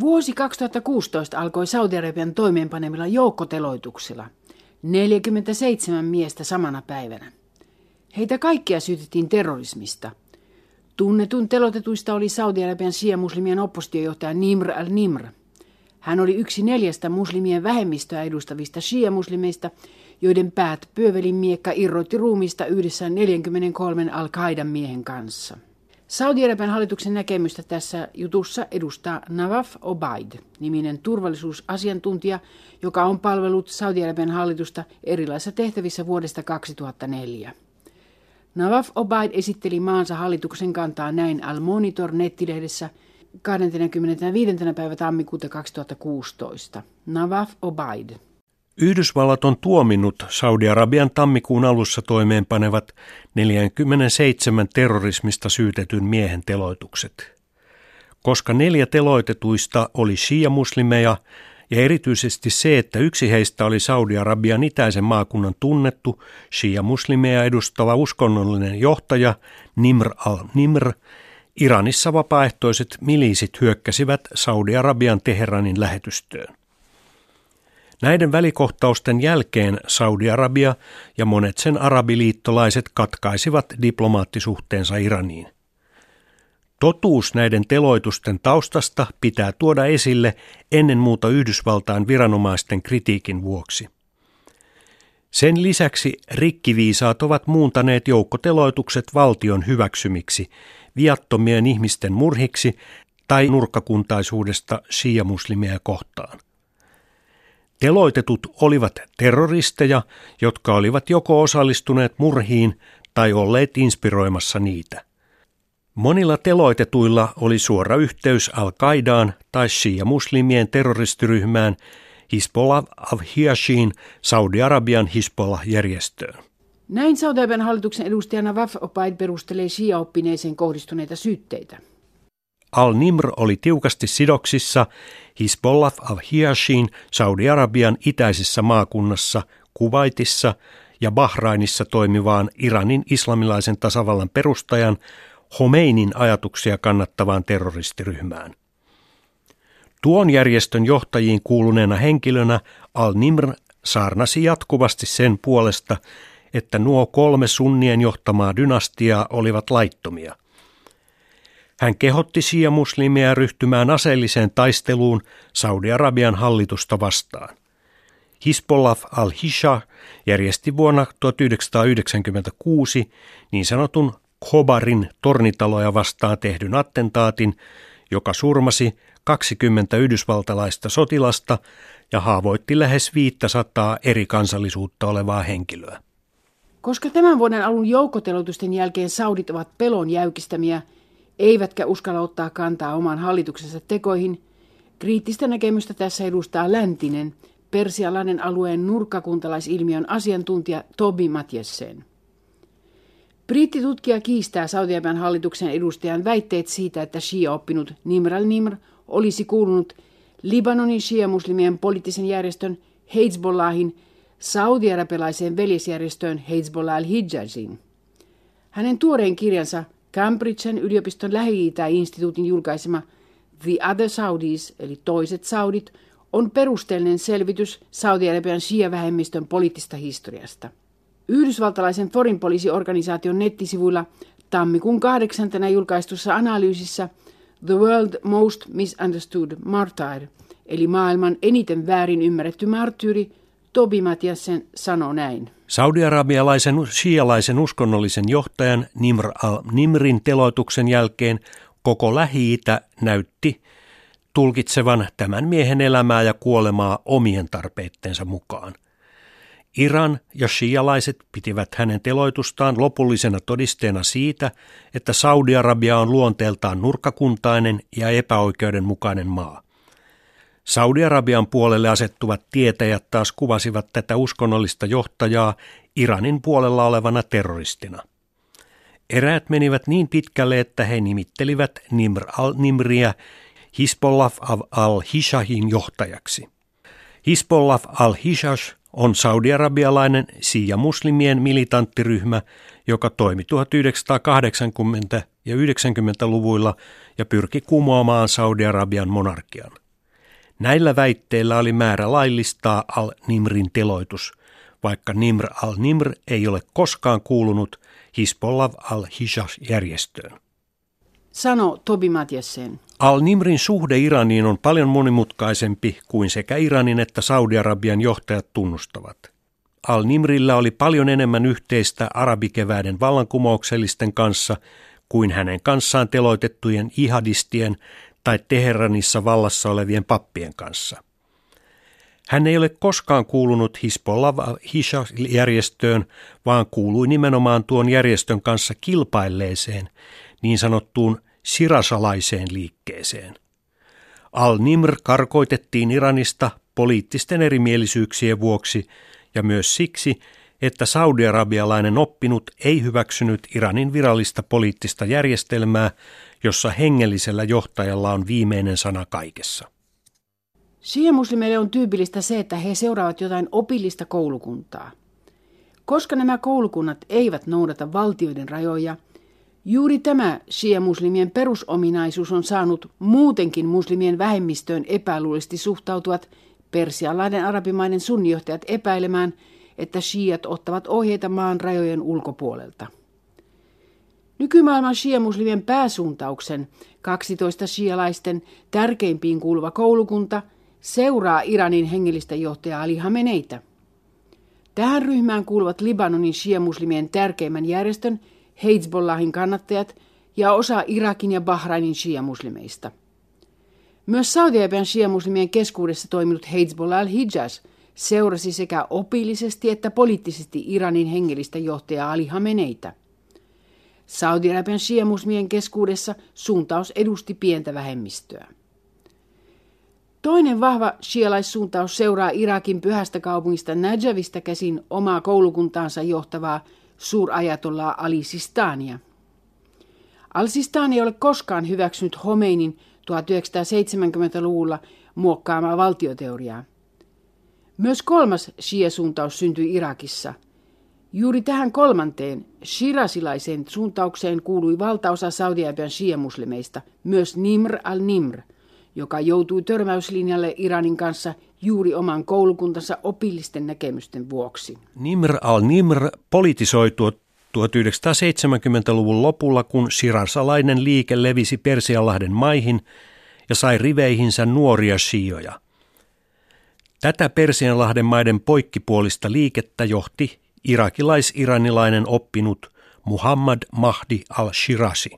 Vuosi 2016 alkoi Saudi-Arabian toimeenpanemilla joukkoteloituksilla. 47 miestä samana päivänä. Heitä kaikkia syytettiin terrorismista. Tunnetun telotetuista oli Saudi-Arabian shia-muslimien oppositiojohtaja Nimr al-Nimr. Hän oli yksi neljästä muslimien vähemmistöä edustavista shia-muslimeista, joiden päät pyövelin miekka irrotti ruumista yhdessä 43 al-Qaidan miehen kanssa. Saudi-Arabian hallituksen näkemystä tässä jutussa edustaa Nawaf Obaid, niminen turvallisuusasiantuntija, joka on palvellut Saudi-Arabian hallitusta erilaisissa tehtävissä vuodesta 2004. Nawaf Obaid esitteli maansa hallituksen kantaa näin Al-Monitor nettilehdessä 25. päivä tammikuuta 2016. Nawaf Obaid. Yhdysvallat on tuominnut Saudi-Arabian tammikuun alussa toimeenpanevat 47 terrorismista syytetyn miehen teloitukset. Koska neljä teloitetuista oli shia-muslimeja ja erityisesti se, että yksi heistä oli Saudi-Arabian itäisen maakunnan tunnettu shia-muslimeja edustava uskonnollinen johtaja Nimr al-Nimr, Iranissa vapaaehtoiset miliisit hyökkäsivät Saudi-Arabian Teheranin lähetystöön. Näiden välikohtausten jälkeen Saudi-Arabia ja monet sen arabiliittolaiset katkaisivat diplomaattisuhteensa Iraniin. Totuus näiden teloitusten taustasta pitää tuoda esille ennen muuta Yhdysvaltain viranomaisten kritiikin vuoksi. Sen lisäksi rikkiviisaat ovat muuntaneet joukkoteloitukset valtion hyväksymiksi, viattomien ihmisten murhiksi tai nurkkakuntaisuudesta shia-muslimeja kohtaan. Teloitetut olivat terroristeja, jotka olivat joko osallistuneet murhiin tai olleet inspiroimassa niitä. Monilla teloitetuilla oli suora yhteys Al-Qaidaan tai Shia-muslimien terroristiryhmään Hisbollah al-Hiashiin Saudi-Arabian Hisbollah-järjestöön. Näin Saudi-Arabian hallituksen edustajana Waf Obaid perustelee Shia-oppineeseen kohdistuneita syytteitä. Al-Nimr oli tiukasti sidoksissa Hisbollah al-Hiashiin Saudi-Arabian itäisessä maakunnassa, Kuwaitissa ja Bahrainissa toimivaan Iranin islamilaisen tasavallan perustajan Homeinin ajatuksia kannattavaan terroristiryhmään. Tuon järjestön johtajiin kuuluneena henkilönä Al-Nimr saarnasi jatkuvasti sen puolesta, että nuo kolme sunnien johtamaa dynastiaa olivat laittomia. Hän kehotti shia-muslimia ryhtymään aseelliseen taisteluun Saudi-Arabian hallitusta vastaan. Hisbollah al-Hisha järjesti vuonna 1996 niin sanotun Khobarin tornitaloja vastaan tehdyn attentaatin, joka surmasi 20 yhdysvaltalaista sotilasta ja haavoitti lähes 500 eri kansallisuutta olevaa henkilöä. Koska tämän vuoden alun joukkotelotusten jälkeen saudit ovat pelon jäykistämiä, eivätkä uskalla ottaa kantaa oman hallituksensa tekoihin, kriittistä näkemystä tässä edustaa läntinen, persialainen alueen nurkkakuntalaisilmiön asiantuntija Tobi Matjessen. Brittitutkija kiistää saudi hallituksen edustajan väitteet siitä, että Shia-oppinut Nimr al-Nimr olisi kuulunut Libanonin shia-muslimien poliittisen järjestön Hezbollahin saudi-arabialaiseen veljesjärjestöön Hezbollah al-Hijazin. Hänen tuoreen kirjansa Cambridgen yliopiston Lähi-Itä-instituutin julkaisema The Other Saudis, eli toiset saudit, on perusteellinen selvitys Saudi-Arabian shia-vähemmistön poliittista historiasta. Yhdysvaltalaisen Foreign Policy-organisaation nettisivuilla tammikuun kahdeksantena julkaistussa analyysissä The World Most Misunderstood Martyr, eli maailman eniten väärin ymmärretty marttyyri, Tobi Matiasen sanoo näin. Saudi-arabialaisen shialaisen uskonnollisen johtajan Nimr al-Nimrin teloituksen jälkeen koko lähi näytti tulkitsevan tämän miehen elämää ja kuolemaa omien tarpeittensa mukaan. Iran ja shialaiset pitivät hänen teloitustaan lopullisena todisteena siitä, että Saudi-Arabia on luonteeltaan nurkkakuntainen ja epäoikeudenmukainen maa. Saudi-Arabian puolelle asettuvat tietäjät taas kuvasivat tätä uskonnollista johtajaa Iranin puolella olevana terroristina. Eräät menivät niin pitkälle, että he nimittelivät Nimr al-Nimriä Hisbollah al-Hishahin johtajaksi. Hisbollah al-Hishash on saudi-arabialainen siia muslimien militanttiryhmä, joka toimi 1980 ja 90-luvuilla ja pyrki kumoamaan Saudi-Arabian monarkian. Näillä väitteillä oli määrä laillistaa al-Nimrin teloitus, vaikka Nimr al-Nimr ei ole koskaan kuulunut Hisbollah al-Hijaz-järjestöön. Sano Tobi Matjessen. Al-Nimrin suhde Iraniin on paljon monimutkaisempi kuin sekä Iranin että Saudi-Arabian johtajat tunnustavat. Al-Nimrillä oli paljon enemmän yhteistä arabikevääden vallankumouksellisten kanssa kuin hänen kanssaan teloitettujen ihadistien tai Teheranissa vallassa olevien pappien kanssa. Hän ei ole koskaan kuulunut Hisbollah Hisha-järjestöön, vaan kuului nimenomaan tuon järjestön kanssa kilpailleeseen, niin sanottuun sirasalaiseen liikkeeseen. Al-Nimr karkoitettiin Iranista poliittisten erimielisyyksien vuoksi ja myös siksi, että saudi-arabialainen oppinut ei hyväksynyt Iranin virallista poliittista järjestelmää, jossa hengellisellä johtajalla on viimeinen sana kaikessa. Shia-muslimeille on tyypillistä se, että he seuraavat jotain opillista koulukuntaa. Koska nämä koulukunnat eivät noudata valtioiden rajoja, juuri tämä shia-muslimien perusominaisuus on saanut muutenkin muslimien vähemmistöön epäluullisesti suhtautuvat persialainen arabimaiden sunnijohtajat epäilemään, että shiat ottavat ohjeita maan rajojen ulkopuolelta. Nykymaailman shia-muslimien pääsuuntauksen 12 shialaisten tärkeimpiin kuuluva koulukunta seuraa Iranin hengellistä johtajaa Ali Hameneitä. Tähän ryhmään kuuluvat Libanonin shia-muslimien tärkeimmän järjestön Hezbollahin kannattajat ja osa Irakin ja Bahrainin shia-muslimeista. Myös Saudi-Arabian shia-muslimien keskuudessa toiminut Hezbollah al-Hijaz seurasi sekä opillisesti että poliittisesti Iranin hengellistä johtajaa Ali Hameneitä. Saudi-Arabian shia-muslimien keskuudessa suuntaus edusti pientä vähemmistöä. Toinen vahva shialaissuuntaus seuraa Irakin pyhästä kaupungista Najavista käsin omaa koulukuntaansa johtavaa suurajatollah Ali Sistania. Al-Sistani ei ole koskaan hyväksynyt Homeinin 1970-luvulla muokkaamaa valtioteoriaa. Myös kolmas shia-suuntaus syntyi Irakissa. Juuri tähän kolmanteen, shirasilaiseen suuntaukseen kuului valtaosa Saudi-Arabian shia-muslimeista, myös Nimr al-Nimr – joka joutui törmäyslinjalle Iranin kanssa juuri oman koulukuntansa opillisten näkemysten vuoksi. Nimr al-Nimr politisoitu 1970-luvun lopulla, kun sirarsalainen liike levisi Persianlahden maihin ja sai riveihinsä nuoria shioja. Tätä Persianlahden maiden poikkipuolista liikettä johti irakilais-iranilainen oppinut Muhammad Mahdi al-Shirazi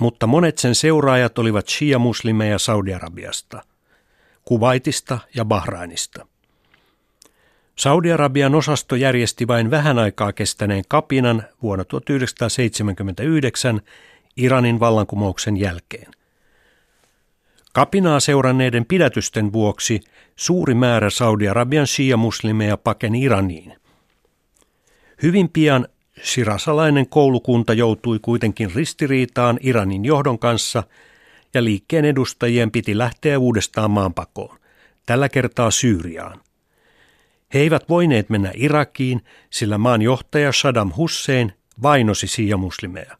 mutta monet sen seuraajat olivat shia-muslimeja Saudi-Arabiasta, Kuwaitista ja Bahrainista. Saudi-Arabian osasto järjesti vain vähän aikaa kestäneen kapinan vuonna 1979 Iranin vallankumouksen jälkeen. Kapinaa seuranneiden pidätysten vuoksi suuri määrä Saudi-Arabian shia-muslimeja pakeni Iraniin. Hyvin pian Sirasalainen koulukunta joutui kuitenkin ristiriitaan Iranin johdon kanssa ja liikkeen edustajien piti lähteä uudestaan maanpakoon, tällä kertaa Syyriaan. He eivät voineet mennä Irakiin, sillä maan johtaja Saddam Hussein vainosi siiamuslimeja.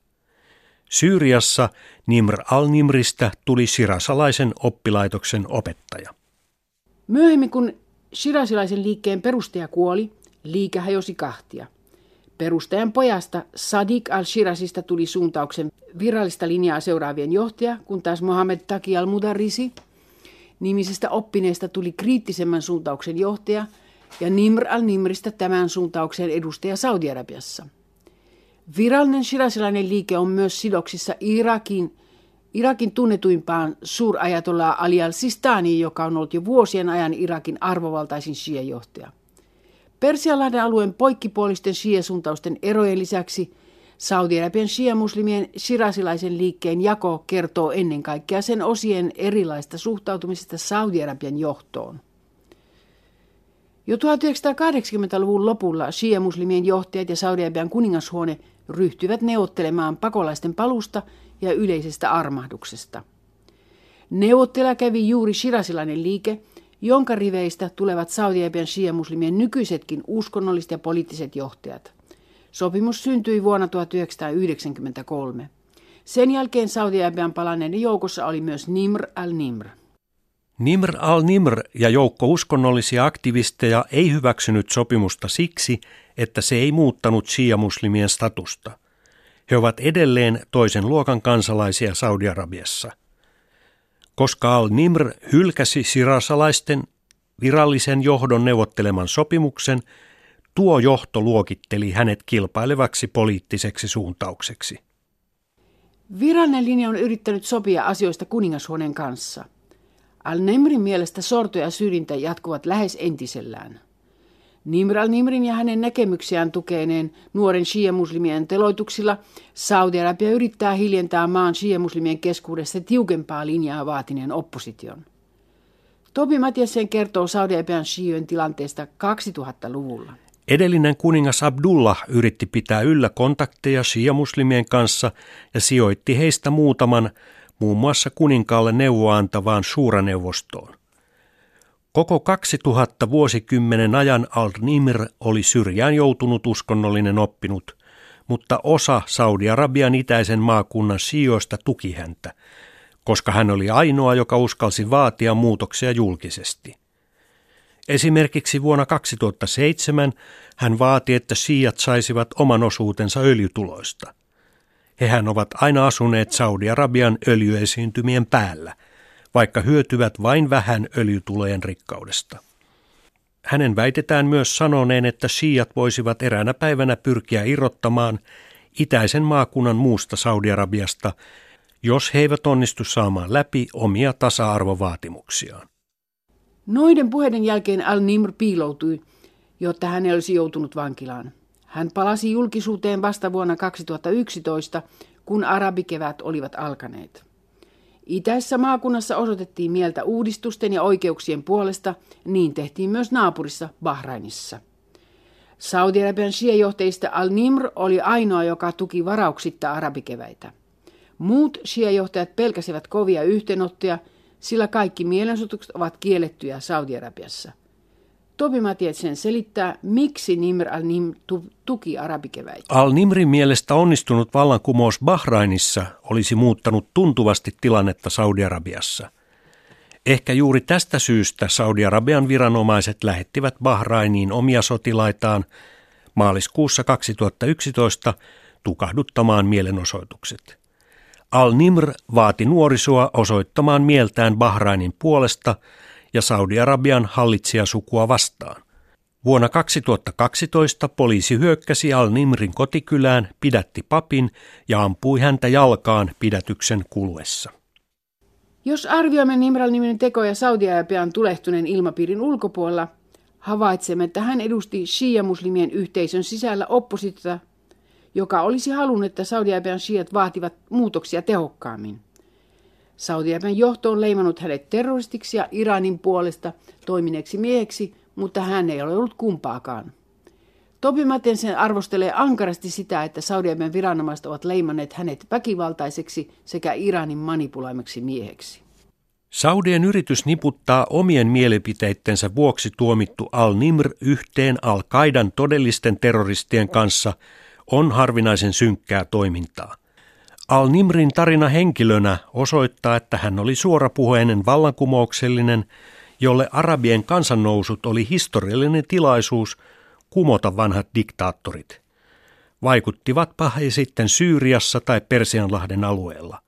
Syyriassa Nimr al-Nimristä tuli sirasalaisen oppilaitoksen opettaja. Myöhemmin kun sirasilaisen liikkeen perustaja kuoli, liike hajosi kahtia – Perustajan pojasta Sadiq al-Shirazista tuli suuntauksen virallista linjaa seuraavien johtaja, kun taas Mohammed Taki al-Mudarrisi nimisestä oppineesta tuli kriittisemmän suuntauksen johtaja ja Nimr al-Nimristä tämän suuntauksen edustaja Saudi-Arabiassa. Virallinen shirazilainen liike on myös sidoksissa Irakin, Irakin tunnetuimpaan suurajatolla Ali al-Sistani, joka on ollut jo vuosien ajan Irakin arvovaltaisin shia-johtaja. Persialahden alueen poikkipuolisten shia-suuntausten erojen lisäksi Saudi-Arabian shia-muslimien shirasilaisen liikkeen jako kertoo ennen kaikkea sen osien erilaista suhtautumisesta Saudi-Arabian johtoon. Jo 1980-luvun lopulla shia-muslimien johtajat ja Saudi-Arabian kuningashuone ryhtyivät neuvottelemaan pakolaisten palusta ja yleisestä armahduksesta. Neuvottela kävi juuri shirasilainen liike – jonka riveistä tulevat Saudi-Arabian shia-muslimien nykyisetkin uskonnolliset ja poliittiset johtajat. Sopimus syntyi vuonna 1993. Sen jälkeen Saudi-Arabian palanneiden joukossa oli myös Nimr al-Nimr. Nimr al-Nimr ja joukko uskonnollisia aktivisteja ei hyväksynyt sopimusta siksi, että se ei muuttanut shia-muslimien statusta. He ovat edelleen toisen luokan kansalaisia Saudi-Arabiassa. Koska al-Nimr hylkäsi sirasalaisten virallisen johdon neuvotteleman sopimuksen, tuo johto luokitteli hänet kilpailevaksi poliittiseksi suuntaukseksi. Virallinen linja on yrittänyt sopia asioista kuningashuoneen kanssa. Al-Nemrin mielestä sorto ja syrjintä jatkuvat lähes entisellään. Nimr al-Nimrin ja hänen näkemyksiään tukeineen nuoren shia-muslimien teloituksilla Saudi-Arabia yrittää hiljentää maan shia-muslimien keskuudessa tiukempaa linjaa vaatineen opposition. Tobi Matiasen kertoo Saudi-Arabian shiojen tilanteesta 2000-luvulla. Edellinen kuningas Abdullah yritti pitää yllä kontakteja shia-muslimien kanssa ja sijoitti heistä muutaman muun muassa kuninkaalle neuvoa antavaan suuraneuvostoon. Koko 2000 vuosikymmenen ajan al-Nimr oli syrjään joutunut uskonnollinen oppinut, mutta osa Saudi-Arabian itäisen maakunnan sijoista tuki häntä, koska hän oli ainoa, joka uskalsi vaatia muutoksia julkisesti. Esimerkiksi vuonna 2007 hän vaati, että siijat saisivat oman osuutensa öljytuloista. Hehän ovat aina asuneet Saudi-Arabian öljyesiintymien päällä, vaikka hyötyvät vain vähän öljytulojen rikkaudesta. Hänen väitetään myös sanoneen, että siijat voisivat eräänä päivänä pyrkiä irrottamaan itäisen maakunnan muusta Saudi-Arabiasta, jos he eivät onnistu saamaan läpi omia tasa-arvovaatimuksiaan. Noiden puheiden jälkeen Al-Nimr piiloutui, jotta hän olisi joutunut vankilaan. Hän palasi julkisuuteen vasta vuonna 2011, kun arabikevät olivat alkaneet. Itäisessä maakunnassa osoitettiin mieltä uudistusten ja oikeuksien puolesta, niin tehtiin myös naapurissa Bahrainissa. Saudi-Arabian shia-johtajista Al-Nimr oli ainoa, joka tuki varauksitta arabikeväitä. Muut shia-johtajat pelkäsivät kovia yhteenottoja, sillä kaikki mielenosoitukset ovat kiellettyjä Saudi-Arabiassa. Tobi Matietsen selittää, miksi Nimr al-Nim tuki arabikeväitä. Al-Nimrin mielestä onnistunut vallankumous Bahrainissa olisi muuttanut tuntuvasti tilannetta Saudi-Arabiassa. Ehkä juuri tästä syystä Saudi-Arabian viranomaiset lähettivät Bahrainiin omia sotilaitaan maaliskuussa 2011 tukahduttamaan mielenosoitukset. Al-Nimr vaati nuorisoa osoittamaan mieltään Bahrainin puolesta ja Saudi-Arabian hallitsijasukua vastaan. Vuonna 2012 poliisi hyökkäsi Al-Nimrin kotikylään, pidätti papin ja ampui häntä jalkaan pidätyksen kuluessa. Jos arvioimme Nimral-niminen tekoja Saudi-Arabian tulehtuneen ilmapiirin ulkopuolella, havaitsemme, että hän edusti shia-muslimien yhteisön sisällä oppositiota joka olisi halunnut, että Saudi-Arabian shiat vaativat muutoksia tehokkaammin. Saudi-Arabian johto on leimannut hänet terroristiksi ja Iranin puolesta toimineeksi mieheksi, mutta hän ei ole ollut kumpaakaan. Topi Matensen arvostelee ankarasti sitä, että Saudi-Arabian viranomaiset ovat leimanneet hänet väkivaltaiseksi sekä Iranin manipuloimaksi mieheksi. Saudien yritys niputtaa omien mielipiteittensä vuoksi tuomittu Al-Nimr yhteen Al-Qaidan todellisten terroristien kanssa – on harvinaisen synkkää toimintaa. Al-Nimrin tarina henkilönä osoittaa, että hän oli suorapuheinen vallankumouksellinen, jolle arabien kansannousut oli historiallinen tilaisuus kumota vanhat diktaattorit. Vaikuttivatpa he sitten Syyriassa tai Persianlahden alueella.